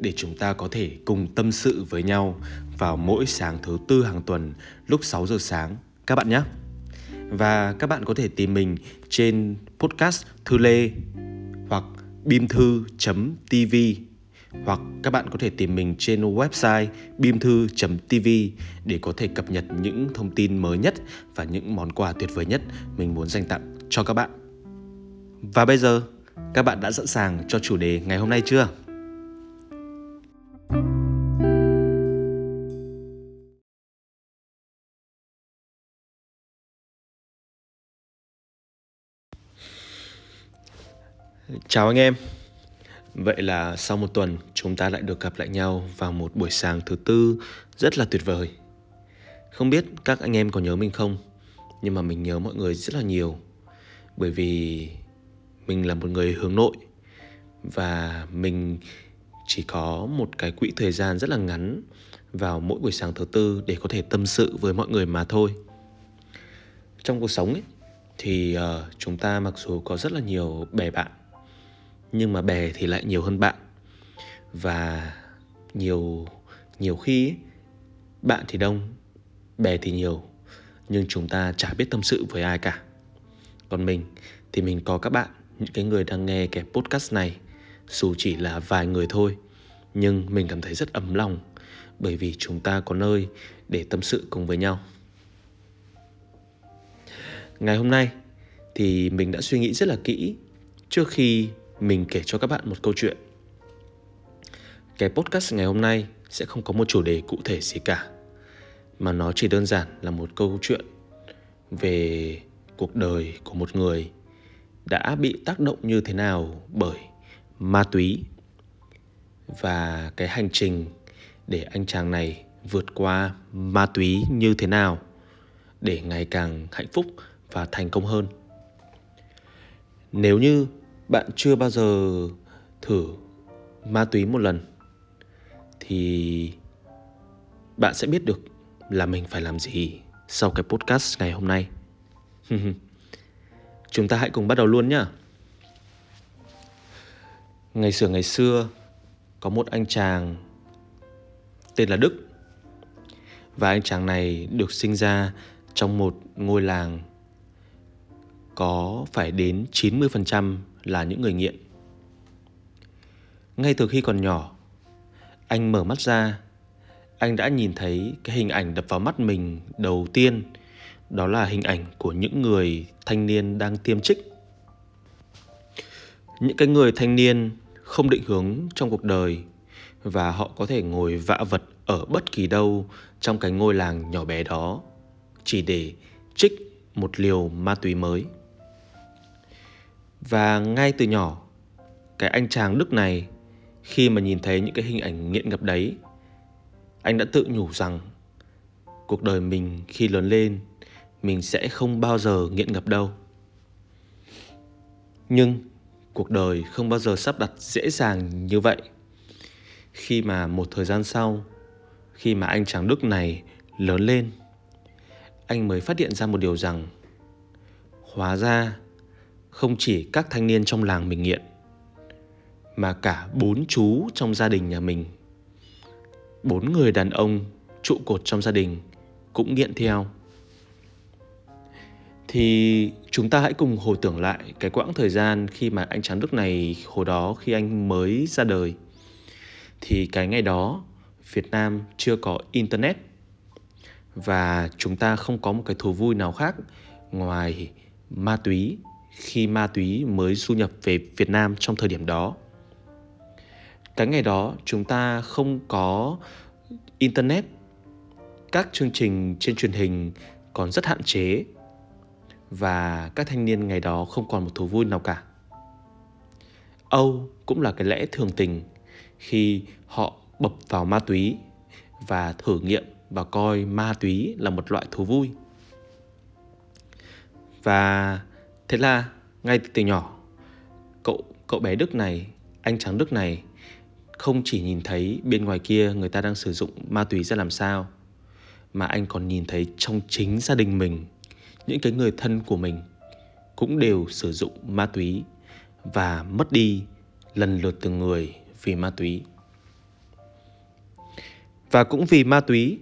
để chúng ta có thể cùng tâm sự với nhau vào mỗi sáng thứ tư hàng tuần lúc 6 giờ sáng các bạn nhé. Và các bạn có thể tìm mình trên podcast Thư Lê hoặc bimthu.tv hoặc các bạn có thể tìm mình trên website bimthu.tv để có thể cập nhật những thông tin mới nhất và những món quà tuyệt vời nhất mình muốn dành tặng cho các bạn. Và bây giờ, các bạn đã sẵn sàng cho chủ đề ngày hôm nay chưa? Chào anh em. Vậy là sau một tuần chúng ta lại được gặp lại nhau vào một buổi sáng thứ tư rất là tuyệt vời. Không biết các anh em có nhớ mình không? Nhưng mà mình nhớ mọi người rất là nhiều. Bởi vì mình là một người hướng nội và mình chỉ có một cái quỹ thời gian rất là ngắn vào mỗi buổi sáng thứ tư để có thể tâm sự với mọi người mà thôi. Trong cuộc sống ấy thì uh, chúng ta mặc dù có rất là nhiều bè bạn nhưng mà bè thì lại nhiều hơn bạn. Và nhiều nhiều khi bạn thì đông, bè thì nhiều, nhưng chúng ta chả biết tâm sự với ai cả. Còn mình thì mình có các bạn, những cái người đang nghe cái podcast này. Dù chỉ là vài người thôi, nhưng mình cảm thấy rất ấm lòng, bởi vì chúng ta có nơi để tâm sự cùng với nhau. Ngày hôm nay thì mình đã suy nghĩ rất là kỹ. Trước khi mình kể cho các bạn một câu chuyện. Cái podcast ngày hôm nay sẽ không có một chủ đề cụ thể gì cả, mà nó chỉ đơn giản là một câu chuyện về cuộc đời của một người đã bị tác động như thế nào bởi ma túy và cái hành trình để anh chàng này vượt qua ma túy như thế nào để ngày càng hạnh phúc và thành công hơn. Nếu như bạn chưa bao giờ thử ma túy một lần, thì bạn sẽ biết được là mình phải làm gì sau cái podcast ngày hôm nay. Chúng ta hãy cùng bắt đầu luôn nhá. Ngày xưa ngày xưa, có một anh chàng tên là Đức. Và anh chàng này được sinh ra trong một ngôi làng có phải đến 90% là những người nghiện. Ngay từ khi còn nhỏ, anh mở mắt ra, anh đã nhìn thấy cái hình ảnh đập vào mắt mình đầu tiên, đó là hình ảnh của những người thanh niên đang tiêm trích. Những cái người thanh niên không định hướng trong cuộc đời và họ có thể ngồi vạ vật ở bất kỳ đâu trong cái ngôi làng nhỏ bé đó chỉ để trích một liều ma túy mới. Và ngay từ nhỏ, cái anh chàng Đức này khi mà nhìn thấy những cái hình ảnh nghiện ngập đấy, anh đã tự nhủ rằng cuộc đời mình khi lớn lên mình sẽ không bao giờ nghiện ngập đâu. Nhưng cuộc đời không bao giờ sắp đặt dễ dàng như vậy. Khi mà một thời gian sau, khi mà anh chàng Đức này lớn lên, anh mới phát hiện ra một điều rằng hóa ra không chỉ các thanh niên trong làng mình nghiện, mà cả bốn chú trong gia đình nhà mình. Bốn người đàn ông trụ cột trong gia đình cũng nghiện theo. Thì chúng ta hãy cùng hồi tưởng lại cái quãng thời gian khi mà anh tráng đức này hồi đó khi anh mới ra đời. Thì cái ngày đó, việt nam chưa có internet và chúng ta không có một cái thú vui nào khác ngoài ma túy khi ma túy mới du nhập về Việt Nam trong thời điểm đó. Cái ngày đó chúng ta không có internet, các chương trình trên truyền hình còn rất hạn chế và các thanh niên ngày đó không còn một thú vui nào cả. Âu cũng là cái lẽ thường tình khi họ bập vào ma túy và thử nghiệm và coi ma túy là một loại thú vui. Và thế là ngay từ nhỏ, cậu cậu bé Đức này, anh chàng Đức này không chỉ nhìn thấy bên ngoài kia người ta đang sử dụng ma túy ra làm sao mà anh còn nhìn thấy trong chính gia đình mình những cái người thân của mình cũng đều sử dụng ma túy và mất đi lần lượt từng người vì ma túy. Và cũng vì ma túy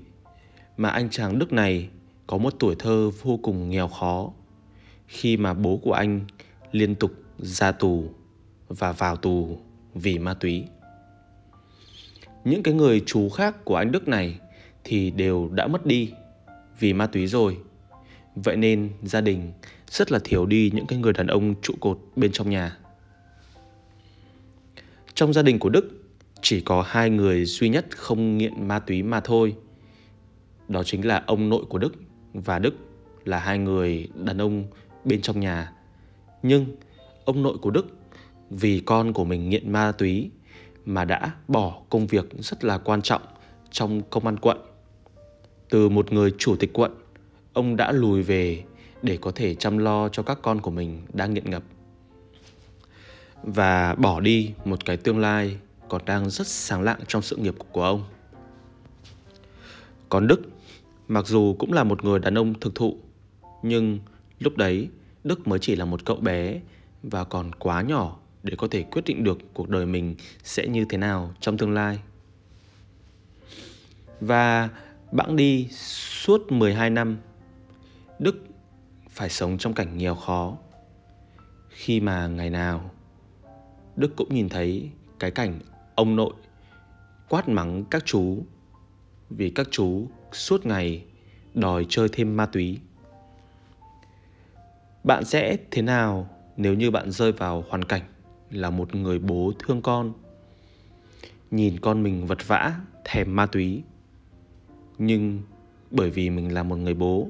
mà anh chàng Đức này có một tuổi thơ vô cùng nghèo khó khi mà bố của anh liên tục ra tù và vào tù vì ma túy. Những cái người chú khác của anh Đức này thì đều đã mất đi vì ma túy rồi. Vậy nên gia đình rất là thiếu đi những cái người đàn ông trụ cột bên trong nhà. Trong gia đình của Đức, chỉ có hai người duy nhất không nghiện ma túy mà thôi. Đó chính là ông nội của Đức và Đức là hai người đàn ông bên trong nhà. Nhưng ông nội của Đức vì con của mình nghiện ma túy mà đã bỏ công việc rất là quan trọng trong công an quận. Từ một người chủ tịch quận, ông đã lùi về để có thể chăm lo cho các con của mình đang nghiện ngập và bỏ đi một cái tương lai còn đang rất sáng lạng trong sự nghiệp của ông. Còn Đức, mặc dù cũng là một người đàn ông thực thụ, nhưng lúc đấy Đức mới chỉ là một cậu bé và còn quá nhỏ để có thể quyết định được cuộc đời mình sẽ như thế nào trong tương lai. Và bẵng đi suốt 12 năm, Đức phải sống trong cảnh nghèo khó. Khi mà ngày nào Đức cũng nhìn thấy cái cảnh ông nội quát mắng các chú vì các chú suốt ngày đòi chơi thêm ma túy. Bạn sẽ thế nào nếu như bạn rơi vào hoàn cảnh là một người bố thương con? Nhìn con mình vật vã, thèm ma túy. Nhưng bởi vì mình là một người bố,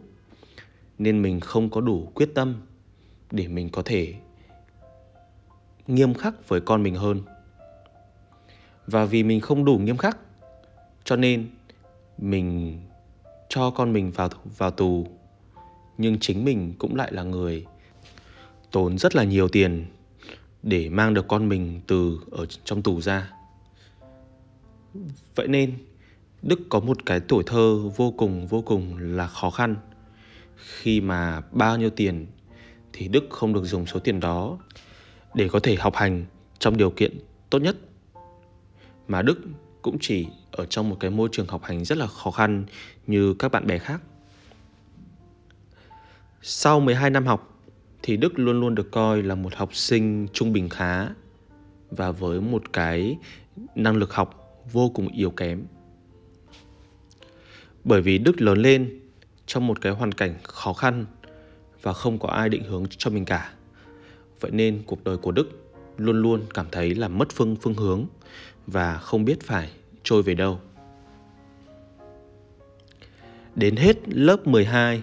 nên mình không có đủ quyết tâm để mình có thể nghiêm khắc với con mình hơn. Và vì mình không đủ nghiêm khắc, cho nên mình cho con mình vào vào tù nhưng chính mình cũng lại là người tốn rất là nhiều tiền để mang được con mình từ ở trong tù ra. Vậy nên, đức có một cái tuổi thơ vô cùng vô cùng là khó khăn. Khi mà bao nhiêu tiền thì đức không được dùng số tiền đó để có thể học hành trong điều kiện tốt nhất. Mà đức cũng chỉ ở trong một cái môi trường học hành rất là khó khăn như các bạn bè khác. Sau 12 năm học, thì Đức luôn luôn được coi là một học sinh trung bình khá và với một cái năng lực học vô cùng yếu kém. Bởi vì Đức lớn lên trong một cái hoàn cảnh khó khăn và không có ai định hướng cho mình cả. Vậy nên cuộc đời của Đức luôn luôn cảm thấy là mất phương phương hướng và không biết phải trôi về đâu. Đến hết lớp 12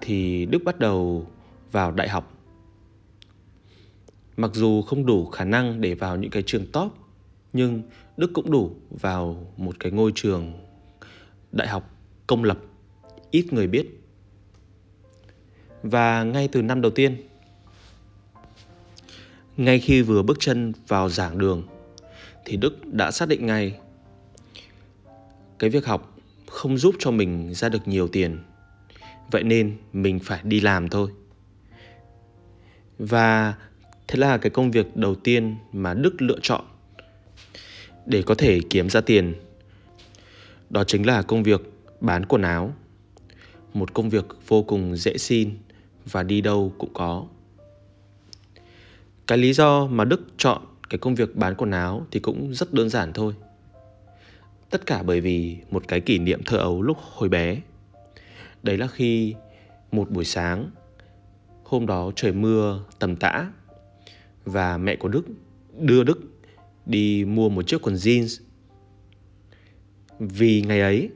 thì Đức bắt đầu vào đại học. Mặc dù không đủ khả năng để vào những cái trường top, nhưng Đức cũng đủ vào một cái ngôi trường đại học công lập ít người biết. Và ngay từ năm đầu tiên, ngay khi vừa bước chân vào giảng đường thì Đức đã xác định ngay cái việc học không giúp cho mình ra được nhiều tiền. Vậy nên mình phải đi làm thôi. Và thế là cái công việc đầu tiên mà Đức lựa chọn để có thể kiếm ra tiền, đó chính là công việc bán quần áo. Một công việc vô cùng dễ xin và đi đâu cũng có. Cái lý do mà Đức chọn cái công việc bán quần áo thì cũng rất đơn giản thôi. Tất cả bởi vì một cái kỷ niệm thơ ấu lúc hồi bé. Đấy là khi một buổi sáng Hôm đó trời mưa tầm tã và mẹ của Đức đưa Đức đi mua một chiếc quần jeans. Vì ngày ấy,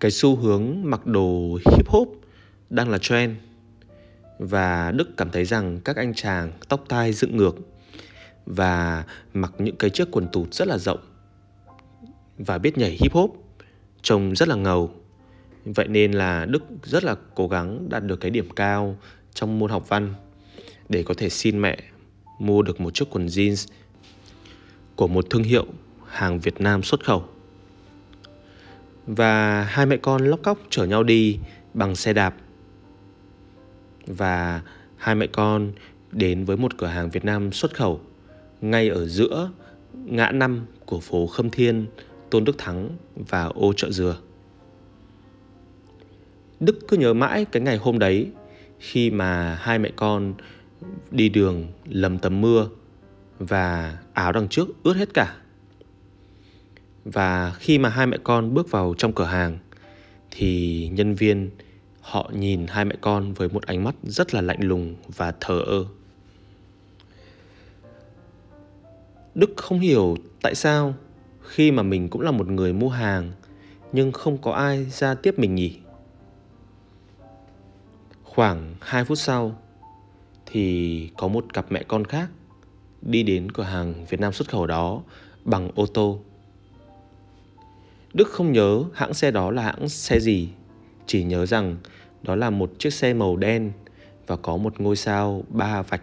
cái xu hướng mặc đồ hip hop đang là trend và Đức cảm thấy rằng các anh chàng tóc tai dựng ngược và mặc những cái chiếc quần tụt rất là rộng và biết nhảy hip hop trông rất là ngầu. Vậy nên là Đức rất là cố gắng đạt được cái điểm cao trong môn học văn để có thể xin mẹ mua được một chiếc quần jeans của một thương hiệu hàng Việt Nam xuất khẩu. Và hai mẹ con lóc cóc chở nhau đi bằng xe đạp. Và hai mẹ con đến với một cửa hàng Việt Nam xuất khẩu ngay ở giữa ngã năm của phố Khâm Thiên, Tôn Đức Thắng và ô chợ dừa. Đức cứ nhớ mãi cái ngày hôm đấy, khi mà hai mẹ con đi đường lầm tầm mưa và áo đằng trước ướt hết cả. Và khi mà hai mẹ con bước vào trong cửa hàng, thì nhân viên họ nhìn hai mẹ con với một ánh mắt rất là lạnh lùng và thờ ơ. Đức không hiểu tại sao khi mà mình cũng là một người mua hàng, nhưng không có ai ra tiếp mình nhỉ. Khoảng 2 phút sau thì có một cặp mẹ con khác đi đến cửa hàng Việt Nam xuất khẩu đó bằng ô tô. Đức không nhớ hãng xe đó là hãng xe gì, chỉ nhớ rằng đó là một chiếc xe màu đen và có một ngôi sao ba vạch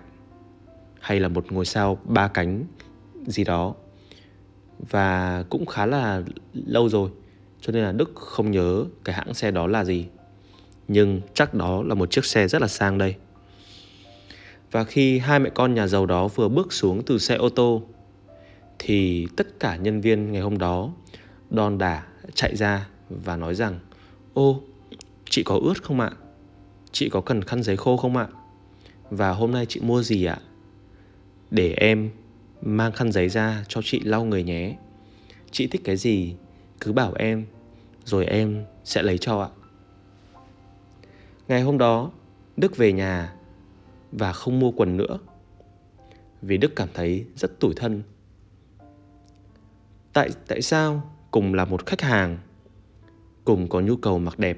hay là một ngôi sao ba cánh gì đó và cũng khá là lâu rồi cho nên là Đức không nhớ cái hãng xe đó là gì nhưng chắc đó là một chiếc xe rất là sang đây. Và khi hai mẹ con nhà giàu đó vừa bước xuống từ xe ô tô, thì tất cả nhân viên ngày hôm đó đòn đả chạy ra và nói rằng, ô, chị có ướt không ạ? Chị có cần khăn giấy khô không ạ? Và hôm nay chị mua gì ạ? Để em mang khăn giấy ra cho chị lau người nhé. Chị thích cái gì cứ bảo em, rồi em sẽ lấy cho ạ ngày hôm đó, đức về nhà và không mua quần nữa, vì đức cảm thấy rất tủi thân. Tại tại sao cùng là một khách hàng, cùng có nhu cầu mặc đẹp,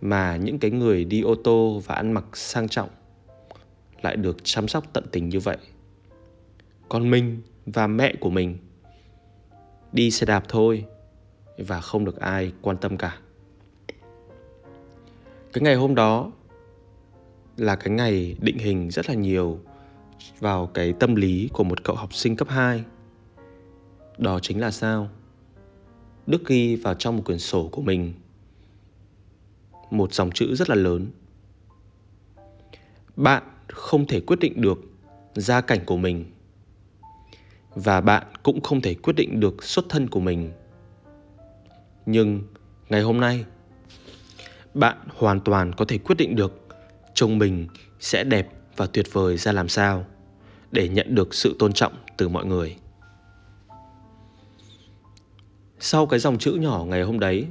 mà những cái người đi ô tô và ăn mặc sang trọng lại được chăm sóc tận tình như vậy? Còn mình và mẹ của mình đi xe đạp thôi và không được ai quan tâm cả cái ngày hôm đó là cái ngày định hình rất là nhiều vào cái tâm lý của một cậu học sinh cấp 2. Đó chính là sao? Đức ghi vào trong một quyển sổ của mình, một dòng chữ rất là lớn. Bạn không thể quyết định được gia cảnh của mình, và bạn cũng không thể quyết định được xuất thân của mình. Nhưng ngày hôm nay bạn hoàn toàn có thể quyết định được trông mình sẽ đẹp và tuyệt vời ra làm sao để nhận được sự tôn trọng từ mọi người. Sau cái dòng chữ nhỏ ngày hôm đấy,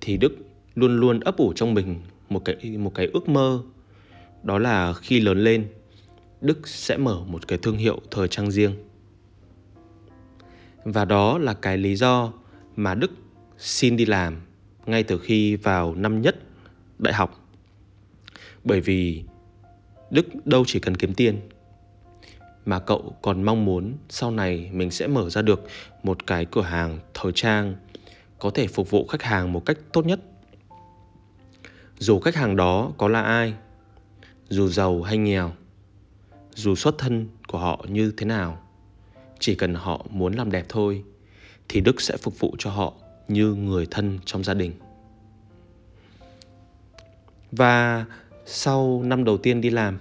thì Đức luôn luôn ấp ủ trong mình một cái một cái ước mơ, đó là khi lớn lên, Đức sẽ mở một cái thương hiệu thời trang riêng. Và đó là cái lý do mà Đức xin đi làm ngay từ khi vào năm nhất đại học. Bởi vì Đức đâu chỉ cần kiếm tiền mà cậu còn mong muốn sau này mình sẽ mở ra được một cái cửa hàng thời trang có thể phục vụ khách hàng một cách tốt nhất. Dù khách hàng đó có là ai, dù giàu hay nghèo, dù xuất thân của họ như thế nào, chỉ cần họ muốn làm đẹp thôi thì Đức sẽ phục vụ cho họ như người thân trong gia đình. Và sau năm đầu tiên đi làm,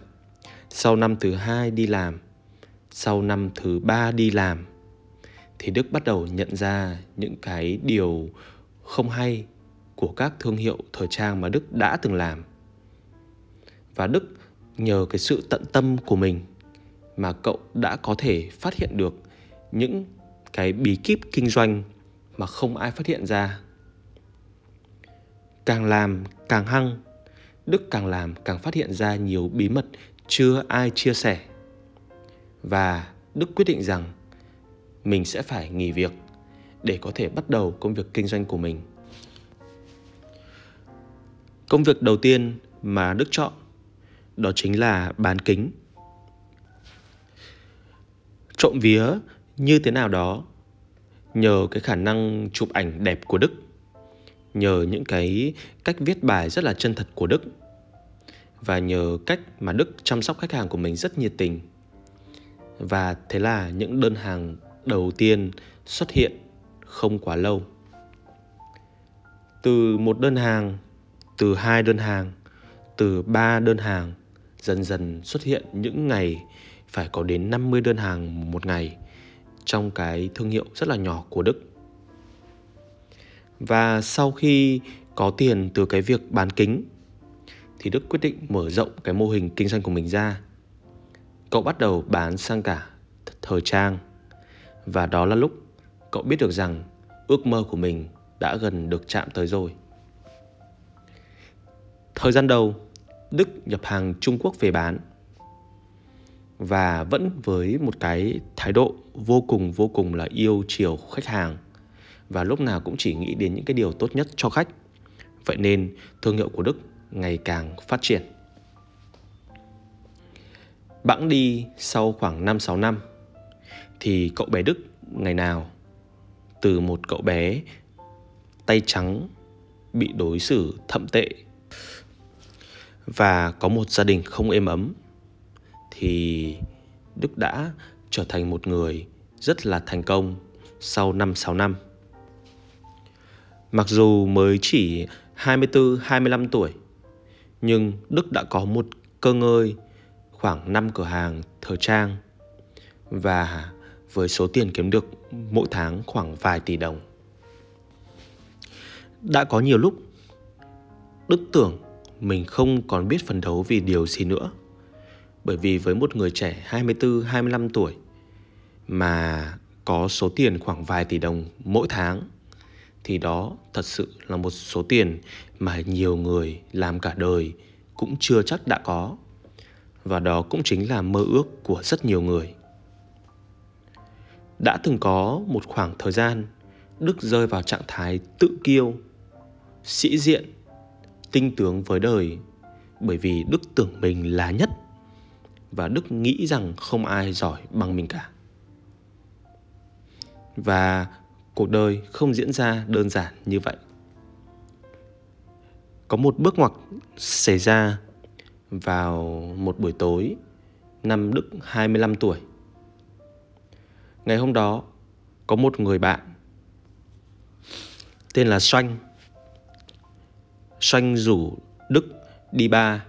sau năm thứ hai đi làm, sau năm thứ ba đi làm thì Đức bắt đầu nhận ra những cái điều không hay của các thương hiệu thời trang mà Đức đã từng làm. Và Đức nhờ cái sự tận tâm của mình mà cậu đã có thể phát hiện được những cái bí kíp kinh doanh mà không ai phát hiện ra. Càng làm càng hăng, Đức càng làm càng phát hiện ra nhiều bí mật chưa ai chia sẻ. Và Đức quyết định rằng mình sẽ phải nghỉ việc để có thể bắt đầu công việc kinh doanh của mình. Công việc đầu tiên mà Đức chọn đó chính là bán kính. Trộm vía như thế nào đó nhờ cái khả năng chụp ảnh đẹp của Đức, nhờ những cái cách viết bài rất là chân thật của Đức và nhờ cách mà Đức chăm sóc khách hàng của mình rất nhiệt tình. Và thế là những đơn hàng đầu tiên xuất hiện không quá lâu. Từ một đơn hàng, từ hai đơn hàng, từ ba đơn hàng dần dần xuất hiện những ngày phải có đến 50 đơn hàng một ngày trong cái thương hiệu rất là nhỏ của Đức. Và sau khi có tiền từ cái việc bán kính thì Đức quyết định mở rộng cái mô hình kinh doanh của mình ra. Cậu bắt đầu bán sang cả thời trang và đó là lúc cậu biết được rằng ước mơ của mình đã gần được chạm tới rồi. Thời gian đầu, Đức nhập hàng Trung Quốc về bán và vẫn với một cái thái độ vô cùng vô cùng là yêu chiều khách hàng và lúc nào cũng chỉ nghĩ đến những cái điều tốt nhất cho khách. Vậy nên thương hiệu của Đức ngày càng phát triển. Bẵng đi sau khoảng 5-6 năm, thì cậu bé Đức ngày nào, từ một cậu bé tay trắng, bị đối xử thậm tệ và có một gia đình không êm ấm thì Đức đã trở thành một người rất là thành công sau 5-6 năm. Mặc dù mới chỉ 24-25 tuổi, nhưng Đức đã có một cơ ngơi, khoảng 5 cửa hàng thời trang và với số tiền kiếm được mỗi tháng khoảng vài tỷ đồng. Đã có nhiều lúc Đức tưởng mình không còn biết phấn đấu vì điều gì nữa. Bởi vì với một người trẻ 24, 25 tuổi mà có số tiền khoảng vài tỷ đồng mỗi tháng thì đó thật sự là một số tiền mà nhiều người làm cả đời cũng chưa chắc đã có. Và đó cũng chính là mơ ước của rất nhiều người. Đã từng có một khoảng thời gian Đức rơi vào trạng thái tự kiêu, sĩ diện, tinh tướng với đời bởi vì Đức tưởng mình là nhất và Đức nghĩ rằng không ai giỏi bằng mình cả. Và cuộc đời không diễn ra đơn giản như vậy. Có một bước ngoặt xảy ra vào một buổi tối năm Đức 25 tuổi. Ngày hôm đó, có một người bạn tên là Xoanh. Xoanh rủ Đức đi ba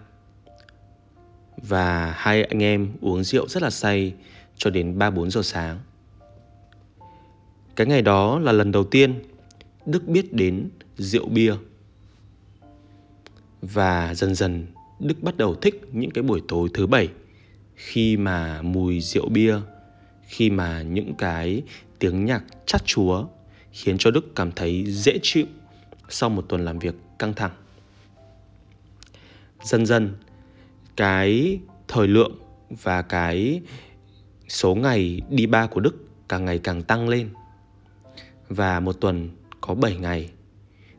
và hai anh em uống rượu rất là say cho đến 3-4 giờ sáng. Cái ngày đó là lần đầu tiên Đức biết đến rượu bia. Và dần dần Đức bắt đầu thích những cái buổi tối thứ bảy khi mà mùi rượu bia, khi mà những cái tiếng nhạc chát chúa khiến cho Đức cảm thấy dễ chịu sau một tuần làm việc căng thẳng. Dần dần cái thời lượng và cái số ngày đi ba của Đức càng ngày càng tăng lên. Và một tuần có 7 ngày,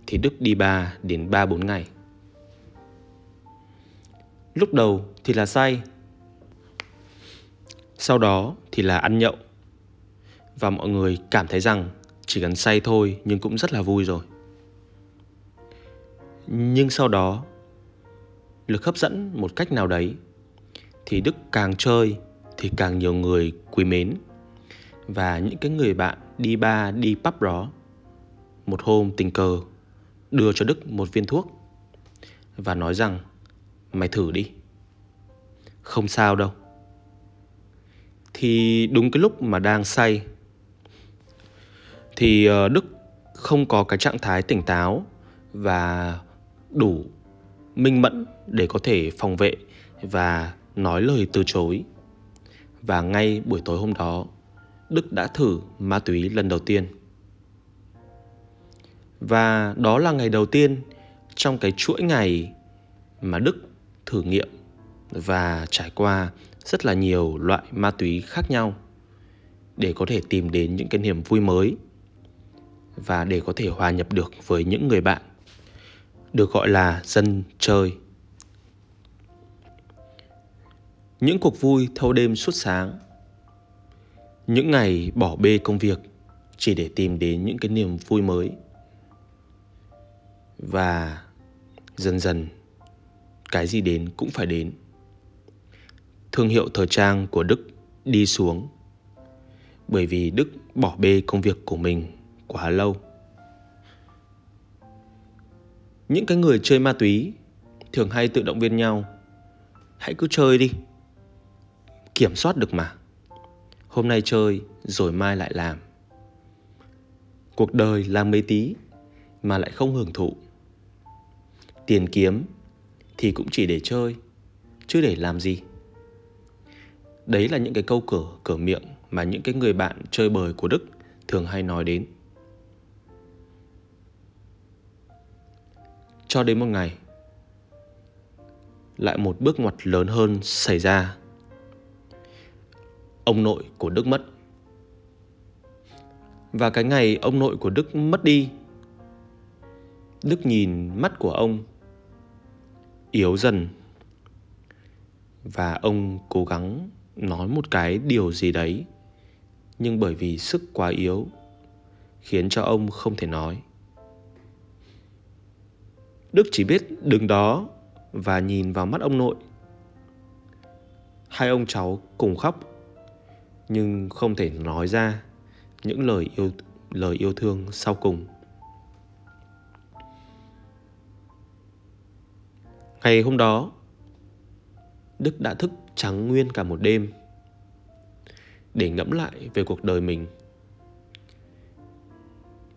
thì Đức đi 3 đến 3 4 ngày. Lúc đầu thì là say. Sau đó thì là ăn nhậu. Và mọi người cảm thấy rằng chỉ cần say thôi nhưng cũng rất là vui rồi. Nhưng sau đó lực hấp dẫn một cách nào đấy, thì Đức càng chơi thì càng nhiều người quý mến. Và những cái người bạn đi ba, đi pub đó, một hôm tình cờ, đưa cho Đức một viên thuốc và nói rằng, mày thử đi. Không sao đâu. Thì đúng cái lúc mà đang say, thì ờ, Đức không có cái trạng thái tỉnh táo và đủ minh mẫn để có thể phòng vệ và nói lời từ chối. Và ngay buổi tối hôm đó, Đức đã thử ma túy lần đầu tiên. Và đó là ngày đầu tiên trong cái chuỗi ngày mà Đức thử nghiệm và trải qua rất là nhiều loại ma túy khác nhau để có thể tìm đến những cái niềm vui mới và để có thể hòa nhập được với những người bạn được gọi là dân chơi. Những cuộc vui thâu đêm suốt sáng. Những ngày bỏ bê công việc chỉ để tìm đến những cái niềm vui mới và dần dần, cái gì đến cũng phải đến thương hiệu thời trang của đức đi xuống bởi vì đức bỏ bê công việc của mình quá lâu những cái người chơi ma túy thường hay tự động viên nhau. Hãy cứ chơi đi. Kiểm soát được mà. Hôm nay chơi, rồi mai lại làm. Cuộc đời làm mấy tí, mà lại không hưởng thụ. Tiền kiếm thì cũng chỉ để chơi, chứ để làm gì? Đấy là những cái câu cửa cửa miệng mà những cái người bạn chơi bời của đức thường hay nói đến. Cho đến một ngày, lại một bước ngoặt lớn hơn xảy ra. Ông nội của đức mất. Và cái ngày ông nội của đức mất đi, đức nhìn mắt của ông, yếu dần. Và ông cố gắng nói một cái điều gì đấy, nhưng bởi vì sức quá yếu, khiến cho ông không thể nói đức chỉ biết đứng đó và nhìn vào mắt ông nội. Hai ông cháu cùng khóc, nhưng không thể nói ra những lời yêu lời yêu thương sau cùng. Ngày hôm đó, đức đã thức trắng nguyên cả một đêm để ngẫm lại về cuộc đời mình,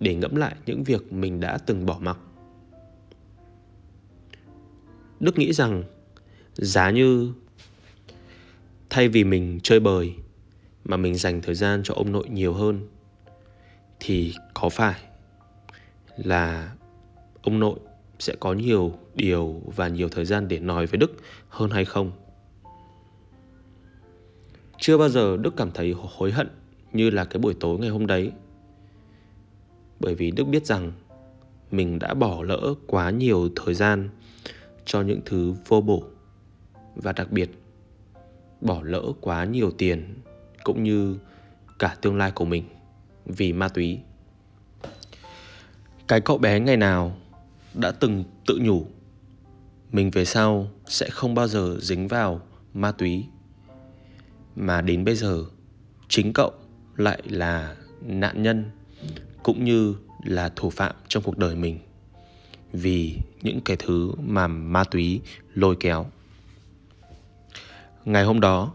để ngẫm lại những việc mình đã từng bỏ mặc đức nghĩ rằng giá như thay vì mình chơi bời mà mình dành thời gian cho ông nội nhiều hơn, thì có phải là ông nội sẽ có nhiều điều và nhiều thời gian để nói với đức hơn hay không? Chưa bao giờ đức cảm thấy hối hận như là cái buổi tối ngày hôm đấy, bởi vì đức biết rằng mình đã bỏ lỡ quá nhiều thời gian cho những thứ vô bổ. Và đặc biệt, bỏ lỡ quá nhiều tiền cũng như cả tương lai của mình vì ma túy. Cái cậu bé ngày nào đã từng tự nhủ, mình về sau sẽ không bao giờ dính vào ma túy. Mà đến bây giờ, chính cậu lại là nạn nhân cũng như là thủ phạm trong cuộc đời mình vì những cái thứ mà ma túy lôi kéo. Ngày hôm đó,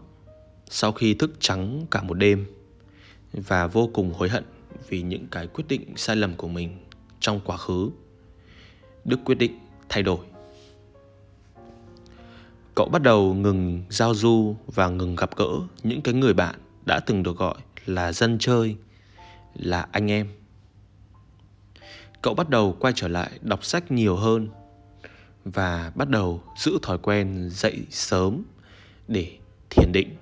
sau khi thức trắng cả một đêm và vô cùng hối hận vì những cái quyết định sai lầm của mình trong quá khứ, đức quyết định thay đổi. Cậu bắt đầu ngừng giao du và ngừng gặp gỡ những cái người bạn đã từng được gọi là dân chơi, là anh em cậu bắt đầu quay trở lại đọc sách nhiều hơn và bắt đầu giữ thói quen dậy sớm để thiền định.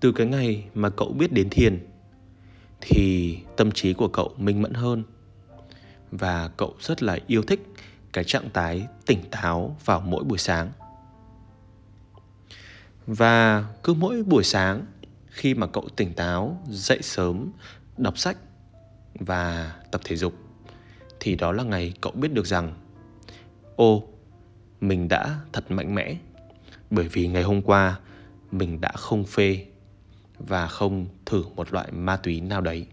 Từ cái ngày mà cậu biết đến thiền thì tâm trí của cậu minh mẫn hơn và cậu rất là yêu thích cái trạng thái tỉnh táo vào mỗi buổi sáng. Và cứ mỗi buổi sáng khi mà cậu tỉnh táo, dậy sớm, đọc sách và tập thể dục, thì đó là ngày cậu biết được rằng, ô, mình đã thật mạnh mẽ. Bởi vì ngày hôm qua, mình đã không phê và không thử một loại ma túy nào đấy.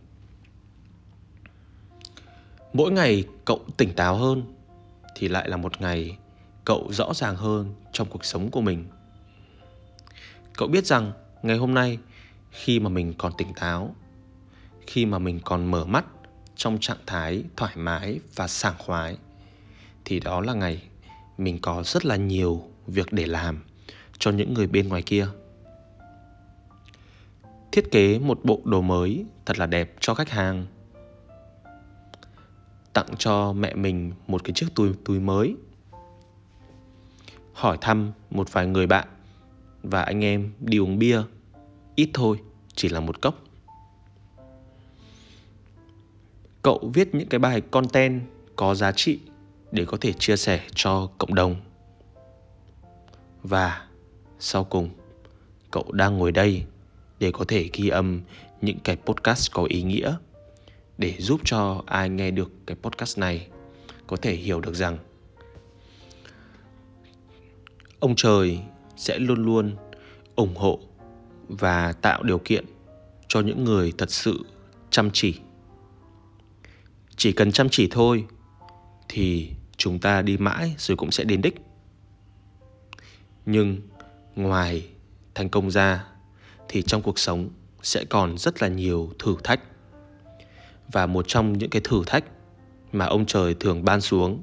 Mỗi ngày cậu tỉnh táo hơn thì lại là một ngày cậu rõ ràng hơn trong cuộc sống của mình. Cậu biết rằng ngày hôm nay khi mà mình còn tỉnh táo khi mà mình còn mở mắt trong trạng thái thoải mái và sảng khoái, thì đó là ngày mình có rất là nhiều việc để làm cho những người bên ngoài kia. Thiết kế một bộ đồ mới thật là đẹp cho khách hàng. Tặng cho mẹ mình một cái chiếc túi túi mới. Hỏi thăm một vài người bạn và anh em đi uống bia. Ít thôi, chỉ là một cốc. Cậu viết những cái bài content có giá trị để có thể chia sẻ cho cộng đồng. Và sau cùng, cậu đang ngồi đây để có thể ghi âm những cái podcast có ý nghĩa để giúp cho ai nghe được cái podcast này có thể hiểu được rằng ông trời sẽ luôn luôn ủng hộ và tạo điều kiện cho những người thật sự chăm chỉ chỉ cần chăm chỉ thôi, thì chúng ta đi mãi rồi cũng sẽ đến đích. Nhưng ngoài thành công ra, thì trong cuộc sống sẽ còn rất là nhiều thử thách. Và một trong những cái thử thách mà ông trời thường ban xuống,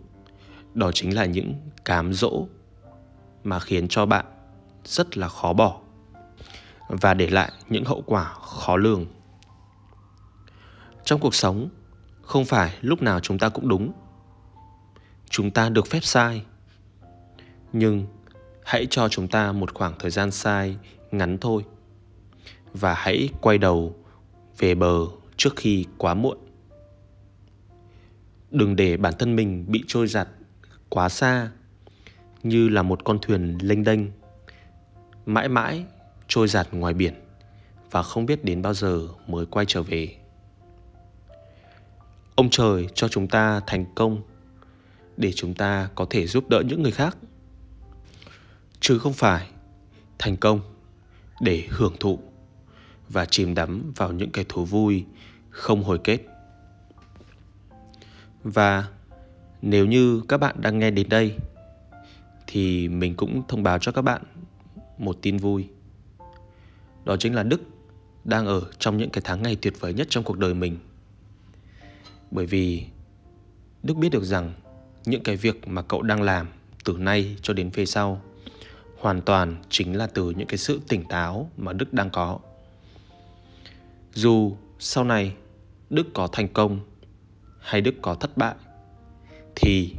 đó chính là những cám dỗ mà khiến cho bạn rất là khó bỏ và để lại những hậu quả khó lường. Trong cuộc sống không phải, lúc nào chúng ta cũng đúng. Chúng ta được phép sai. Nhưng hãy cho chúng ta một khoảng thời gian sai ngắn thôi. Và hãy quay đầu về bờ trước khi quá muộn. Đừng để bản thân mình bị trôi giặt quá xa, như là một con thuyền lênh đênh, mãi mãi trôi giặt ngoài biển và không biết đến bao giờ mới quay trở về ông trời cho chúng ta thành công, để chúng ta có thể giúp đỡ những người khác. Chứ không phải thành công để hưởng thụ và chìm đắm vào những cái thú vui không hồi kết. Và nếu như các bạn đang nghe đến đây, thì mình cũng thông báo cho các bạn một tin vui. Đó chính là đức đang ở trong những cái tháng ngày tuyệt vời nhất trong cuộc đời mình bởi vì đức biết được rằng những cái việc mà cậu đang làm từ nay cho đến phía sau hoàn toàn chính là từ những cái sự tỉnh táo mà đức đang có. Dù sau này đức có thành công hay đức có thất bại, thì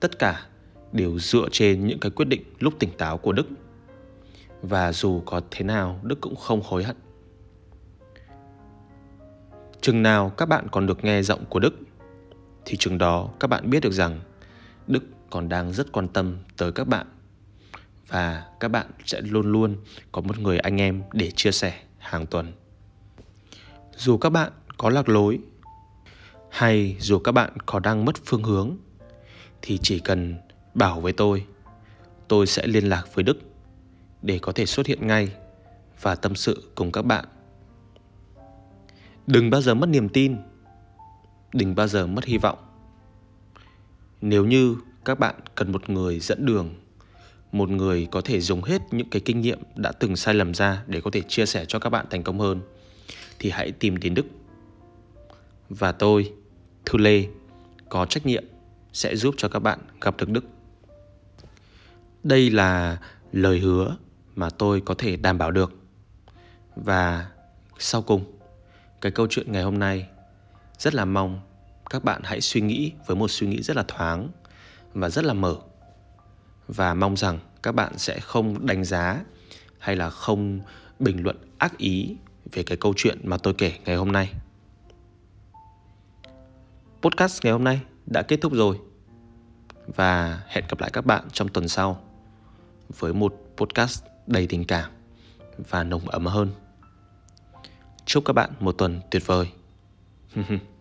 tất cả đều dựa trên những cái quyết định lúc tỉnh táo của đức. Và dù có thế nào, đức cũng không hối hận chừng nào các bạn còn được nghe giọng của đức, thì chừng đó các bạn biết được rằng đức còn đang rất quan tâm tới các bạn và các bạn sẽ luôn luôn có một người anh em để chia sẻ hàng tuần. Dù các bạn có lạc lối hay dù các bạn có đang mất phương hướng, thì chỉ cần bảo với tôi tôi sẽ liên lạc với đức để có thể xuất hiện ngay và tâm sự cùng các bạn đừng bao giờ mất niềm tin. Đừng bao giờ mất hy vọng. Nếu như các bạn cần một người dẫn đường, một người có thể dùng hết những cái kinh nghiệm đã từng sai lầm ra để có thể chia sẻ cho các bạn thành công hơn, thì hãy tìm đến đức. Và tôi thư lê, có trách nhiệm sẽ giúp cho các bạn gặp được đức. Đây là lời hứa mà tôi có thể đảm bảo được. Và sau cùng cái câu chuyện ngày hôm nay rất là mong các bạn hãy suy nghĩ với một suy nghĩ rất là thoáng và rất là mở và mong rằng các bạn sẽ không đánh giá hay là không bình luận ác ý về cái câu chuyện mà tôi kể ngày hôm nay. Podcast ngày hôm nay đã kết thúc rồi và hẹn gặp lại các bạn trong tuần sau với một podcast đầy tình cảm và nồng ấm hơn. Chúc các bạn một tuần tuyệt vời.